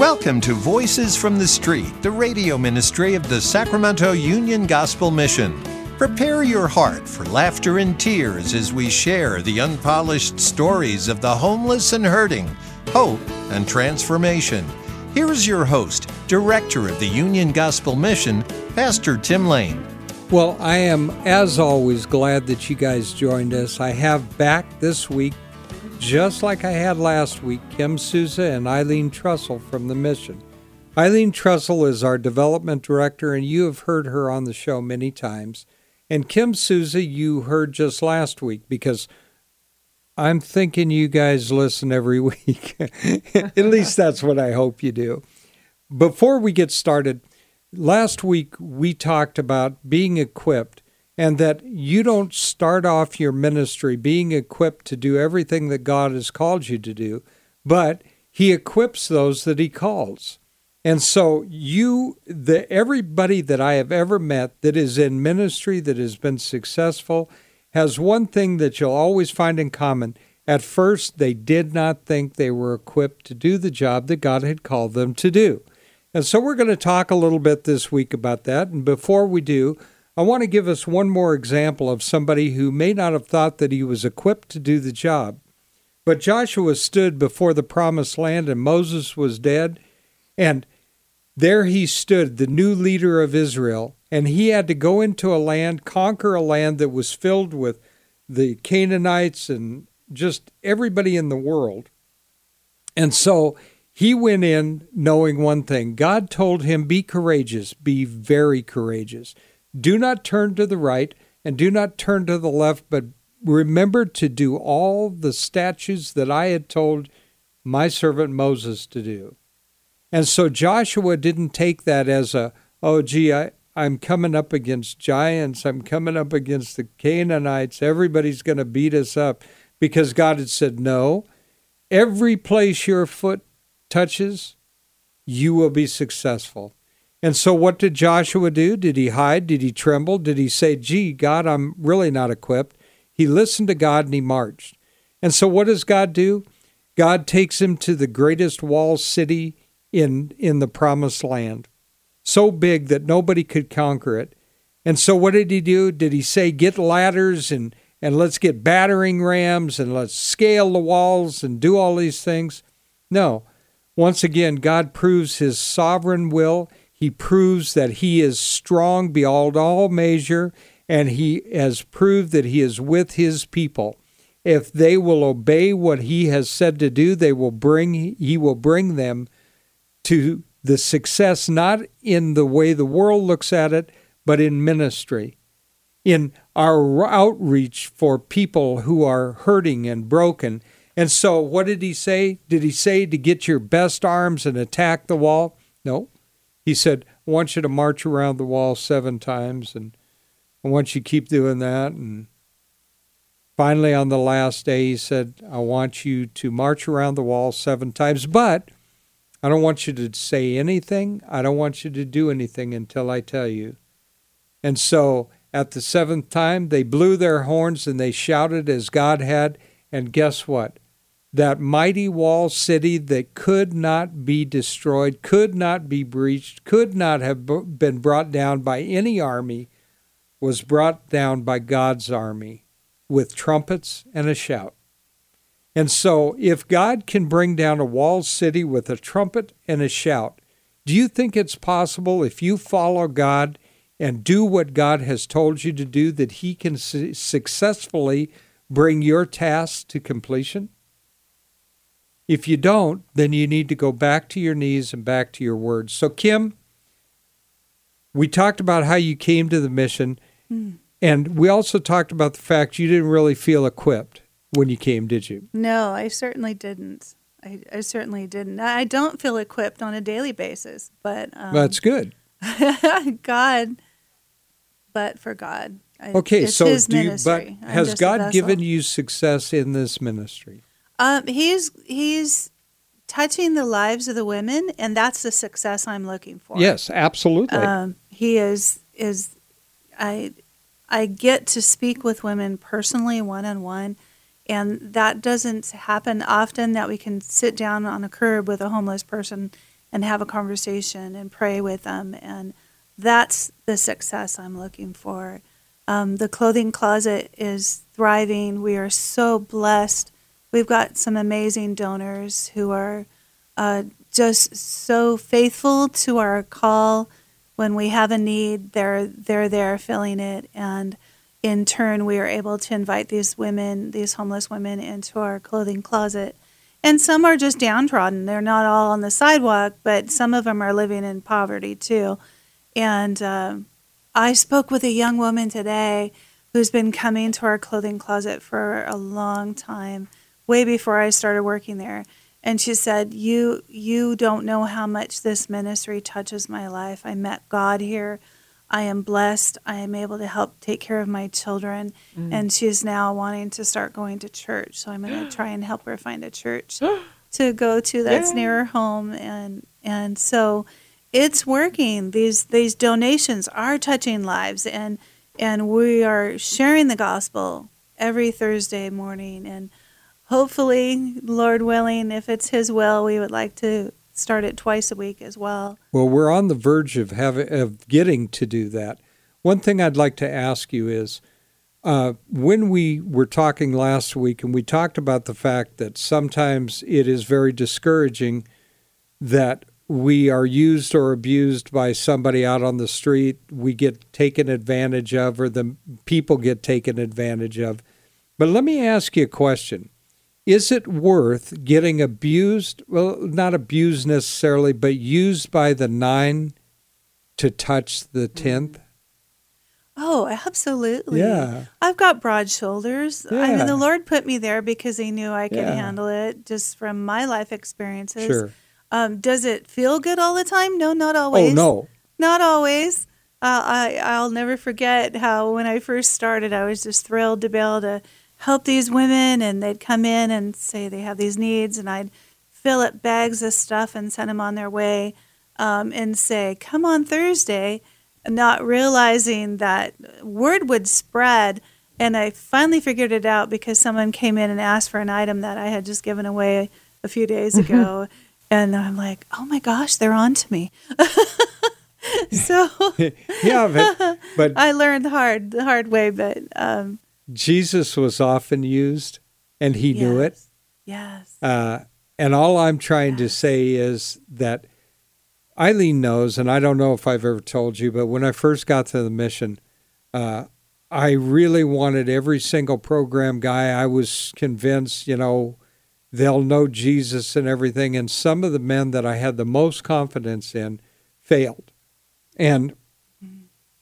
Welcome to Voices from the Street, the radio ministry of the Sacramento Union Gospel Mission. Prepare your heart for laughter and tears as we share the unpolished stories of the homeless and hurting, hope and transformation. Here is your host, Director of the Union Gospel Mission, Pastor Tim Lane. Well, I am, as always, glad that you guys joined us. I have back this week, just like I had last week, Kim Souza and Eileen Trussell from the mission. Eileen Trussell is our development director, and you have heard her on the show many times. And Kim Souza, you heard just last week because I'm thinking you guys listen every week. At least that's what I hope you do. Before we get started, last week we talked about being equipped and that you don't start off your ministry being equipped to do everything that God has called you to do, but He equips those that He calls. And so you the everybody that I have ever met that is in ministry that has been successful has one thing that you'll always find in common. At first they did not think they were equipped to do the job that God had called them to do. And so we're going to talk a little bit this week about that. And before we do, I want to give us one more example of somebody who may not have thought that he was equipped to do the job. But Joshua stood before the promised land and Moses was dead. And there he stood, the new leader of Israel. And he had to go into a land, conquer a land that was filled with the Canaanites and just everybody in the world. And so he went in knowing one thing God told him, Be courageous, be very courageous. Do not turn to the right and do not turn to the left, but remember to do all the statutes that I had told my servant Moses to do. And so Joshua didn't take that as a, oh, gee, I, I'm coming up against giants. I'm coming up against the Canaanites. Everybody's going to beat us up because God had said, no. Every place your foot touches, you will be successful. And so, what did Joshua do? Did he hide? Did he tremble? Did he say, Gee, God, I'm really not equipped? He listened to God and he marched. And so, what does God do? God takes him to the greatest wall city in, in the promised land, so big that nobody could conquer it. And so, what did he do? Did he say, Get ladders and, and let's get battering rams and let's scale the walls and do all these things? No. Once again, God proves his sovereign will. He proves that he is strong beyond all measure, and he has proved that he is with his people. If they will obey what he has said to do, they will bring he will bring them to the success not in the way the world looks at it, but in ministry. In our outreach for people who are hurting and broken and so, what did he say? Did he say to get your best arms and attack the wall? No. He said, I want you to march around the wall seven times, and I want you to keep doing that. And finally, on the last day, he said, I want you to march around the wall seven times, but I don't want you to say anything. I don't want you to do anything until I tell you. And so, at the seventh time, they blew their horns and they shouted as God had. And guess what? That mighty wall city that could not be destroyed, could not be breached, could not have been brought down by any army, was brought down by God's army with trumpets and a shout. And so, if God can bring down a walled city with a trumpet and a shout, do you think it's possible if you follow God and do what God has told you to do that He can su- successfully bring your task to completion? If you don't, then you need to go back to your knees and back to your words. So, Kim, we talked about how you came to the mission, mm. and we also talked about the fact you didn't really feel equipped when you came, did you? No, I certainly didn't. I, I certainly didn't. I don't feel equipped on a daily basis, but um, that's good. God, but for God, okay, so do you, but has God given you success in this ministry? Um, he's he's touching the lives of the women, and that's the success I'm looking for. Yes, absolutely. Um, he is is I I get to speak with women personally, one on one, and that doesn't happen often. That we can sit down on a curb with a homeless person and have a conversation and pray with them. And that's the success I'm looking for. Um, the clothing closet is thriving. We are so blessed. We've got some amazing donors who are uh, just so faithful to our call. When we have a need, they're they're there filling it, and in turn, we are able to invite these women, these homeless women, into our clothing closet. And some are just downtrodden. They're not all on the sidewalk, but some of them are living in poverty too. And uh, I spoke with a young woman today who's been coming to our clothing closet for a long time, way before I started working there. And she said, "You you don't know how much this ministry touches my life. I met God here. I am blessed. I am able to help take care of my children." Mm. And she's now wanting to start going to church. So I'm going to try and help her find a church to go to that's yeah. near her home and and so it's working. These these donations are touching lives and and we are sharing the gospel every Thursday morning and hopefully, Lord willing, if it's His will, we would like to start it twice a week as well. Well, we're on the verge of having of getting to do that. One thing I'd like to ask you is. Uh, when we were talking last week, and we talked about the fact that sometimes it is very discouraging that we are used or abused by somebody out on the street, we get taken advantage of, or the people get taken advantage of. But let me ask you a question is it worth getting abused? Well, not abused necessarily, but used by the nine to touch the mm-hmm. tenth? Oh, absolutely. Yeah. I've got broad shoulders. Yeah. I mean, the Lord put me there because He knew I could yeah. handle it just from my life experiences. Sure. Um, does it feel good all the time? No, not always. Oh, no. Not always. Uh, I, I'll never forget how when I first started, I was just thrilled to be able to help these women and they'd come in and say they have these needs and I'd fill up bags of stuff and send them on their way um, and say, come on Thursday, not realizing that word would spread. And I finally figured it out because someone came in and asked for an item that I had just given away a few days mm-hmm. ago. and I'm like, oh my gosh, they're on to me. so yeah, but, but I learned hard the hard way, but um, Jesus was often used, and he yes. knew it. Yes. Uh, and all I'm trying yes. to say is that Eileen knows, and I don't know if I've ever told you, but when I first got to the mission, uh, I really wanted every single program guy. I was convinced, you know, they'll know Jesus and everything. And some of the men that I had the most confidence in failed. And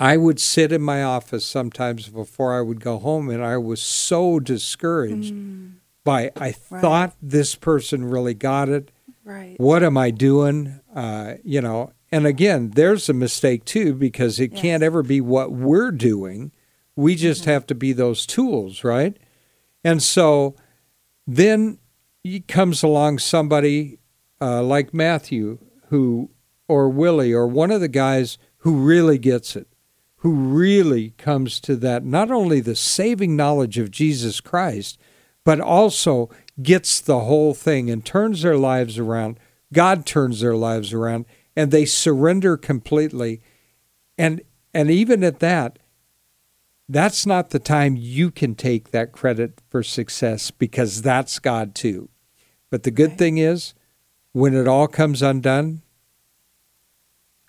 I would sit in my office sometimes before I would go home, and I was so discouraged mm. by I right. thought this person really got it. Right. What am I doing? Uh, you know, and again, there's a mistake too because it yes. can't ever be what we're doing. We just mm-hmm. have to be those tools, right? And so then he comes along somebody uh, like Matthew who, or Willie, or one of the guys who really gets it who really comes to that not only the saving knowledge of Jesus Christ, but also gets the whole thing and turns their lives around. God turns their lives around and they surrender completely. And and even at that, that's not the time you can take that credit for success because that's God too. But the good right. thing is, when it all comes undone,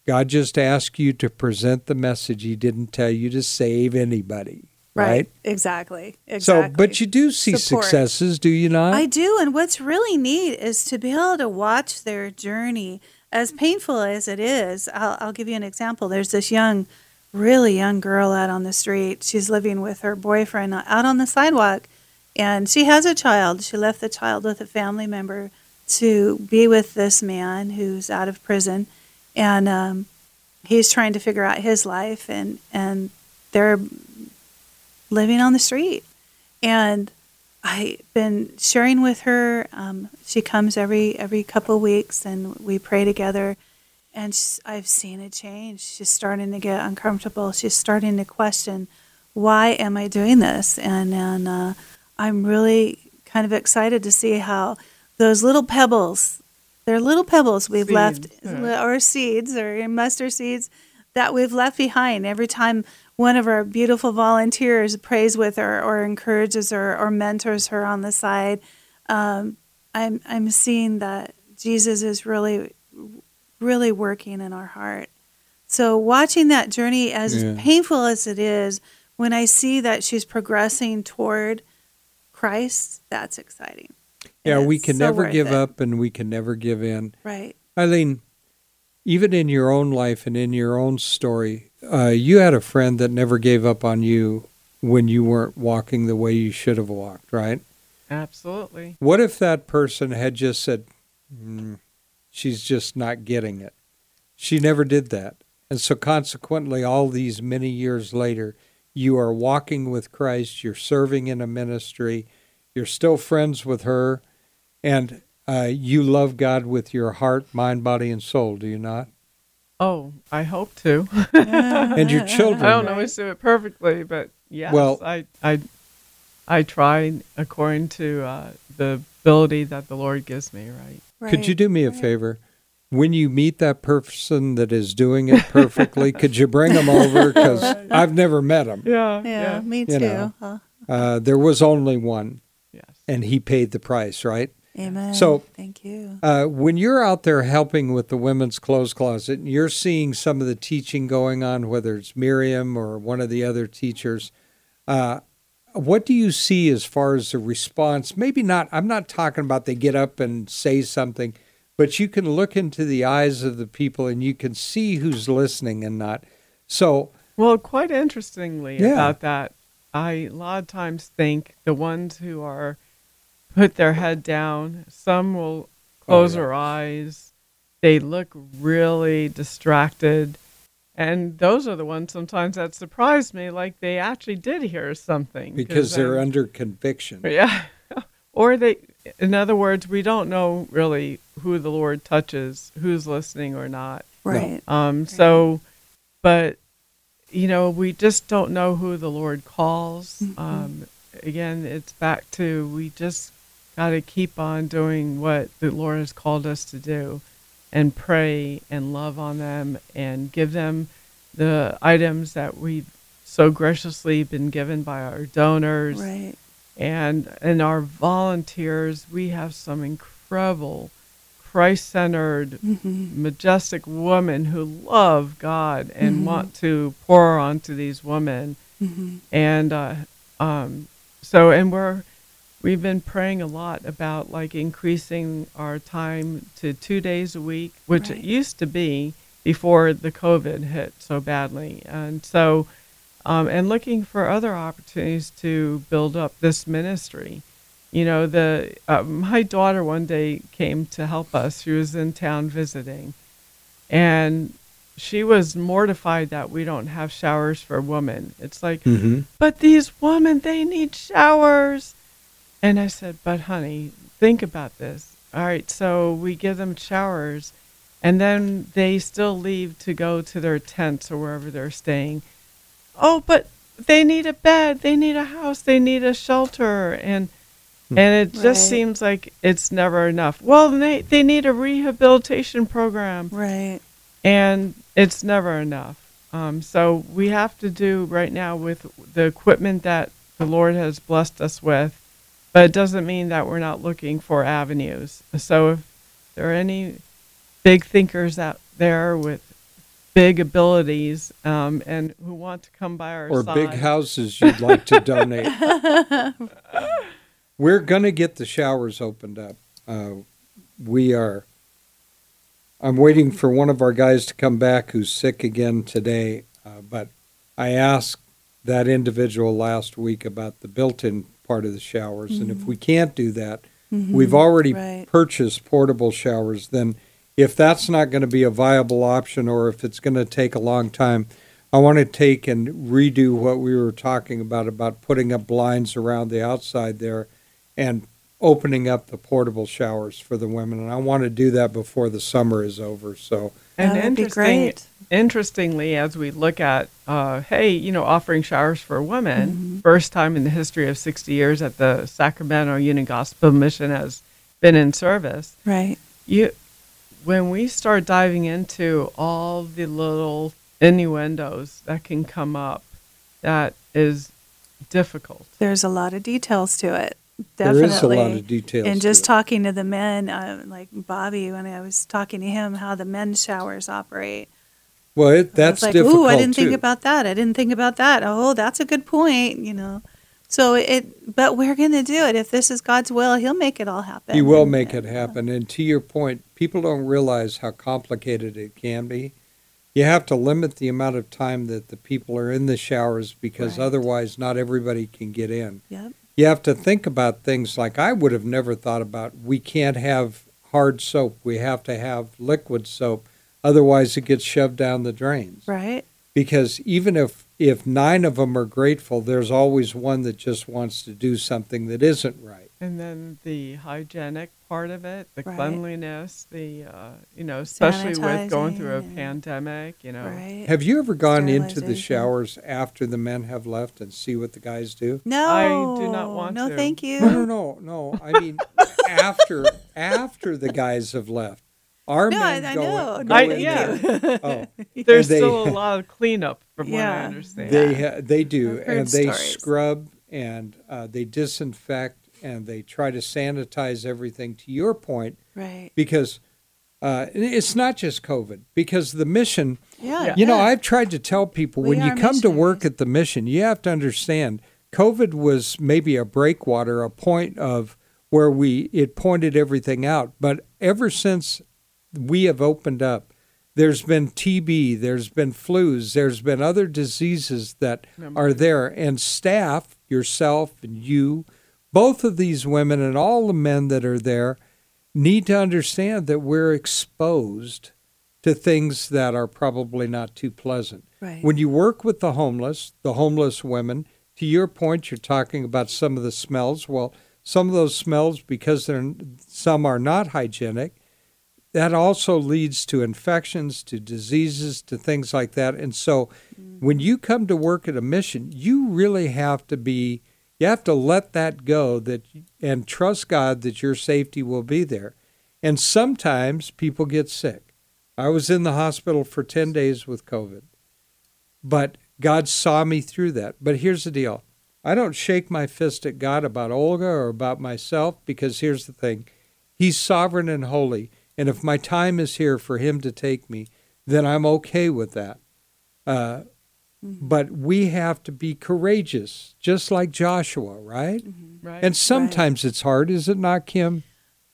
God just asked you to present the message. He didn't tell you to save anybody. Right. right? Exactly. Exactly. So, but you do see Support. successes, do you not? I do. And what's really neat is to be able to watch their journey, as painful as it is. I'll, I'll give you an example. There's this young, really young girl out on the street. She's living with her boyfriend out on the sidewalk, and she has a child. She left the child with a family member to be with this man who's out of prison and um, he's trying to figure out his life, and and they're living on the street, and I've been sharing with her. Um, she comes every every couple weeks, and we pray together. And I've seen a change. She's starting to get uncomfortable. She's starting to question, why am I doing this? And and uh, I'm really kind of excited to see how those little pebbles they're little pebbles we've left, yeah. or seeds, or mustard seeds that we've left behind. Every time one of our beautiful volunteers prays with her, or encourages her, or mentors her on the side, um, I'm I'm seeing that Jesus is really, really working in our heart. So watching that journey, as Yeah. painful as it is, when I see that she's progressing toward Christ, that's exciting. Yeah, we can so never give it. up and we can never give in. Right. Eileen, even in your own life and in your own story, uh, you had a friend that never gave up on you when you weren't walking the way you should have walked, right? Absolutely. What if that person had just said, "Mm, she's just not getting it? She never did that. And so, consequently, all these many years later, you are walking with Christ, you're serving in a ministry, you're still friends with her, and uh, you love God with your heart, mind, body, and soul, do you not? Oh, I hope to. And your children. I don't always do it perfectly, but yes, Well- I I I try according to uh, the ability that the Lord gives me. Right. Right. Could you do me a favor? When you meet that person that is doing it perfectly, could you bring them over? Because I've never met him. Yeah. Yeah, me You too. know. huh? Uh, there was only one, Yes. and he paid the price, right? Amen. So- thank you. Uh, when you're out there helping with the women's clothes closet, and you're seeing some of the teaching going on, whether it's Miriam or one of the other teachers, uh, what do you see as far as the response? Maybe not, I'm not talking about they get up and say something, but you can look into the eyes of the people and you can see who's listening and not. So, Well, quite interestingly Yeah. about that, I a lot of times think the ones who are put their head down, some will close yeah. their eyes. They look really distracted. And those are the ones sometimes that surprise me, like they actually did hear something. because they're then- under conviction. Yeah. or they, in other words, we don't know really who the Lord touches, who's listening or not. Right. Um, so, but you know, we just don't know who the Lord calls. Um, again, it's back to we just got to keep on doing what the Lord has called us to do, and pray and love on them and give them the items that we've so graciously been given by our donors Right. and and our volunteers. We have some incredible Christ-centered Mm-hmm. majestic women who love God and Mhm. want to pour onto these women. Mm-hmm. And uh, um, so, and we're we've been praying a lot about like increasing our time to two days a week, which Right. it used to be before the COVID hit so badly. And so, um, and looking for other opportunities to build up this ministry. You know, the uh, my daughter one day came to help us. She was in town visiting, and she was mortified that we don't have showers for women. It's like, Mm-hmm. but these women, they need showers. And I said, but honey, think about this. All right, so we give them showers, and then they still leave to go to their tents or wherever they're staying. Oh, but they need a bed, they need a house, they need a shelter, and and it just Right. seems like it's never enough. Well, they they need a rehabilitation program Right. and it's never enough. Um, so we have to do right now with the equipment that the Lord has blessed us with, but it doesn't mean that we're not looking for avenues. So if there are any big thinkers out there with big abilities um, and who want to come by our or side, big houses you'd like to donate. We're going to get the showers opened up. Uh, we are. I'm waiting for one of our guys to come back who's sick again today, uh, but I asked that individual last week about the built in part of the showers, and if mm-hmm. we can't do that, mm-hmm. we've already Right. purchased portable showers, then if that's not going to be a viable option or if it's going to take a long time, I want to take and redo what we were talking about about putting up blinds around the outside there and opening up the portable showers for the women. And I want to do that before the summer is over. So, And be interesting, great. interestingly, as we look at, uh, hey, you know, offering showers for women, Mm-hmm. first time in the history of 60 years that the Sacramento Union Gospel Mission has been in service. Right. You, when we start diving into all the little innuendos that can come up, that is difficult. There's a lot of details to it. There Definitely. is a lot of details. and to just talking to the men, uh, like Bobby, when I was talking to him, how the men's showers operate. well, it, that's like, difficult ooh, I didn't too. think about that. I didn't think about that. Oh, that's a good point. You know, so it. But we're gonna do it. If this is God's will, He'll make it all happen. He will make it happen. And to your point, people don't realize how complicated it can be. You have to limit the amount of time that the people are in the showers because Right. otherwise, not everybody can get in. Yep. You have to think about things like I would have never thought about. We can't have hard soap, we have to have liquid soap. Otherwise, it gets shoved down the drains. Right. Because even if, if nine of them are grateful, there's always one that just wants to do something that isn't right. And then the hygienic part of it, the Right. cleanliness, the uh, you know, especially with going through a and- pandemic, you know. Right. Have you ever gone into the showers after the men have left and see what the guys do? no, I do not want no, to. thank you. no, no, no. I mean, after after the guys have left, our No, men I- I know. go I, yeah, there. Oh, there's They- still a lot of cleanup from what I Yeah. understand. they ha- they do, and they stories. scrub and uh, they disinfect and they try to sanitize everything. To your point, Right. because uh, it's not just COVID, because the mission. Yeah. You know. I've tried to tell people We when you are come to work at the mission, you have to understand COVID was maybe a breakwater, a point of where we it pointed everything out. But ever since we have opened up, there's been TB, there's been flus, there's been other diseases that are there, and staff, yourself and you, both of these women and all the men that are there need to understand that we're exposed to things that are probably not too pleasant. Right. When you work with the homeless, the homeless women, to your point, you're talking about some of the smells. Well, some of those smells, because they're, some are not hygienic, that also leads to infections, to diseases, to things like that. And so mm. when you come to work at a mission, you really have to be, you have to let that go that and trust God that your safety will be there. And sometimes people get sick. I was in the hospital for 10 days with COVID. But God saw me through that. But here's the deal I don't shake my fist at God about Olga or about myself because here's the thing He's sovereign and holy. And if my time is here for Him to take me, then I'm okay with that. Uh, Mm-hmm. But we have to be courageous, just like Joshua, right? Mm-hmm. right? And sometimes it's hard, is it not, Kim?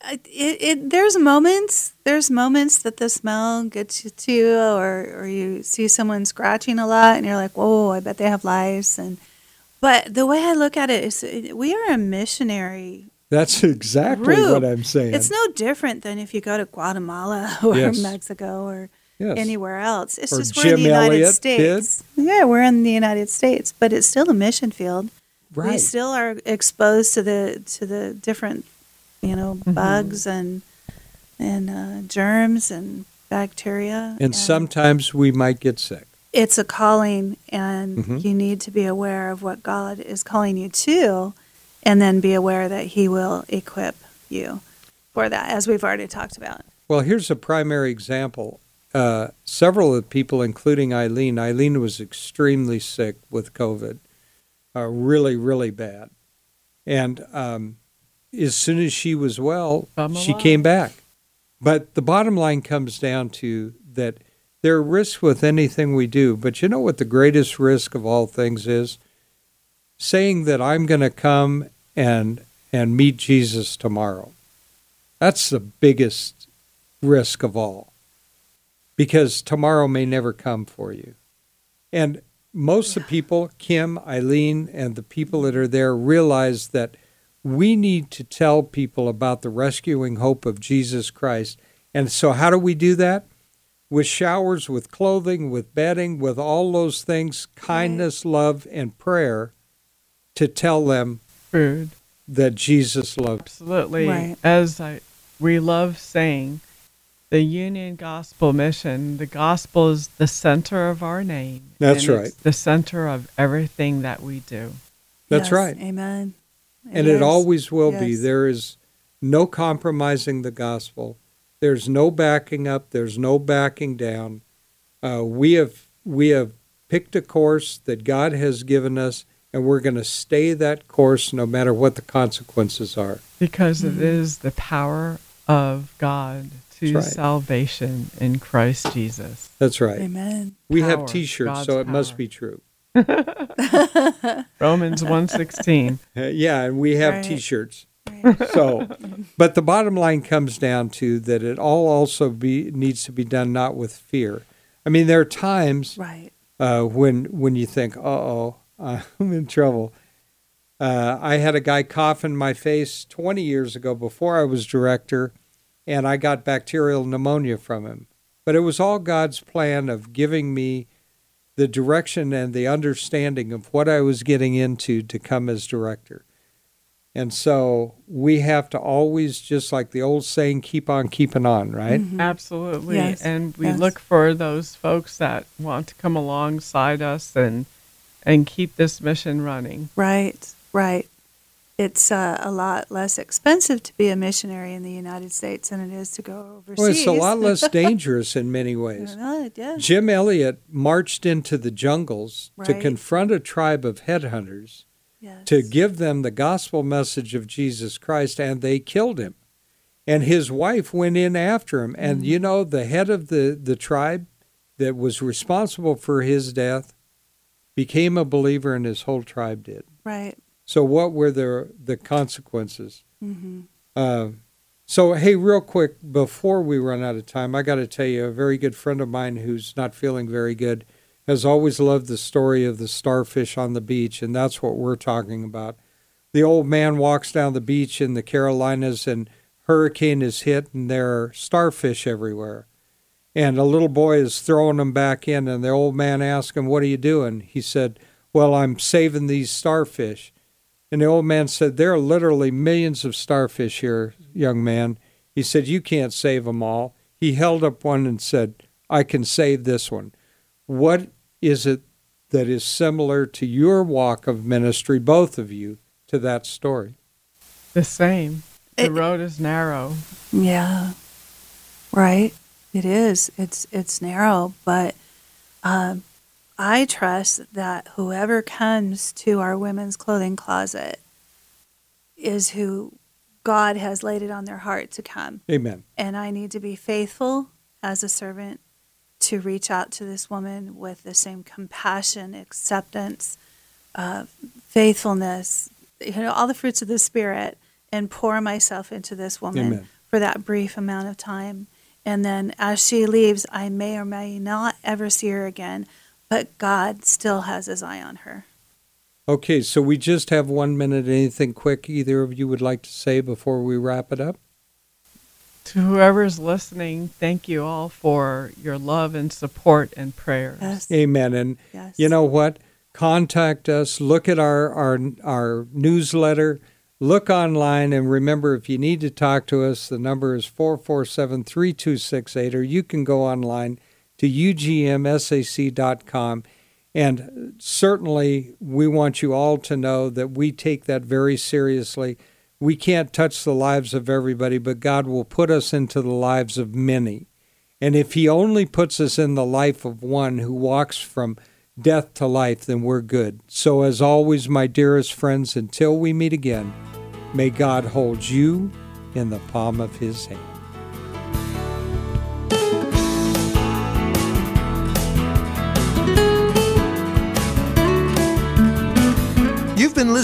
Uh, it, it there's moments there's moments that the smell gets you to you or or you see someone scratching a lot and you're like whoa i bet they have lice and but the way i look at it is uh, we are a missionary That's exactly Group. what I'm saying. it's no different than if you go to guatemala or Yes. mexico or yes. anywhere else it's Or just we're in the united Elliot states yeah we're in the united states but it's still a mission field Right. we still are exposed to the to the different you know Mm-hmm. bugs and and uh, germs and bacteria and sometimes we might get sick. it's a calling and Mhm. you need to be aware of what god is calling you to and then be aware that he will equip you for that as we've already talked about Well, here's a primary example. Uh, several of the people, including Eileen, Eileen was extremely sick with COVID, uh, really, really bad. And um, as soon as she was well, Bum she alive. came back. But the bottom line comes down to that there are risks with anything we do. But you know what the greatest risk of all things is? Saying that I'm going to come and and meet Jesus tomorrow. That's the biggest risk of all because tomorrow may never come for you. And most of the people, Kim, Eileen, and the people that are there realize that we need to tell people about the rescuing hope of Jesus Christ. And so, how do we do that? With showers, with clothing, with bedding, with all those things, kindness, love, and prayer to tell them food. that Jesus loves. Absolutely. Right. As I, we love saying, the Union Gospel Mission, the gospel is the center of our name. That's and right. It's the center of everything that we do. That's Yes, right. amen and it always will be. There is no compromising the gospel. There's no backing up. There's no backing down. Uh, we have we have picked a course that God has given us, and we're going to stay that course no matter what the consequences are. Because mm-hmm. it is the power of God to right. salvation in Christ Jesus. That's right. Amen. We power, have T-shirts, God's so it power. must be true. Romans 1:16. Uh, yeah, and we have right. T-shirts. Right. So, but the bottom line comes down to that it all also be needs to be done not with fear. I mean, there are times right. uh, when when you think, "Uh-oh, I'm in trouble." Uh, I had a guy cough in my face 20 years ago before I was director, and I got bacterial pneumonia from him. But it was all God's plan of giving me the direction and the understanding of what I was getting into to come as director. And so we have to always, just like the old saying, keep on keeping on, right? Mm-hmm. Absolutely. Yes. And we yes. look for those folks that want to come alongside us and and keep this mission running. Right, right it's uh, a lot less expensive to be a missionary in the United States than it is to go overseas. Well, it's a lot less dangerous in many ways. yeah. Jim Elliot marched into the jungles right. to confront a tribe of headhunters yes. to give them the gospel message of Jesus Christ, and they killed him. And his wife went in after him. And mm-hmm. you know, the head of the, the tribe that was responsible for his death became a believer, and his whole tribe did. Right. So what were the the consequences? Mm-hmm. Uh, so hey, real quick before we run out of time, I got to tell you, a very good friend of mine who's not feeling very good has always loved the story of the starfish on the beach, and that's what we're talking about. The old man walks down the beach in the Carolinas, and hurricane is hit, and there are starfish everywhere. And a little boy is throwing them back in, and the old man asks him, "What are you doing?" He said, "Well, I'm saving these starfish." And the old man said, There are literally millions of starfish here, young man. He said, You can't save them all. He held up one and said, I can save this one. What is it that is similar to your walk of ministry, both of you, to that story? The same. The it, road is narrow. Yeah. Right. It is. It's it's narrow, but um, I trust that whoever comes to our women's clothing closet is who God has laid it on their heart to come. Amen. And I need to be faithful as a servant to reach out to this woman with the same compassion, acceptance, uh, faithfulness, you know, all the fruits of the Spirit, and pour myself into this woman Amen. for that brief amount of time. And then as she leaves, I may or may not ever see her again but God still has his eye on her. Okay, so we just have one minute. Anything quick either of you would like to say before we wrap it up? To whoever's listening, thank you all for your love and support and prayers. Yes. Amen. And yes. you know what? Contact us, look at our, our, our newsletter, look online, and remember if you need to talk to us, the number is 447 3268, or you can go online to ugmsac.com. And certainly, we want you all to know that we take that very seriously. We can't touch the lives of everybody, but God will put us into the lives of many. And if He only puts us in the life of one who walks from death to life, then we're good. So, as always, my dearest friends, until we meet again, may God hold you in the palm of His hand.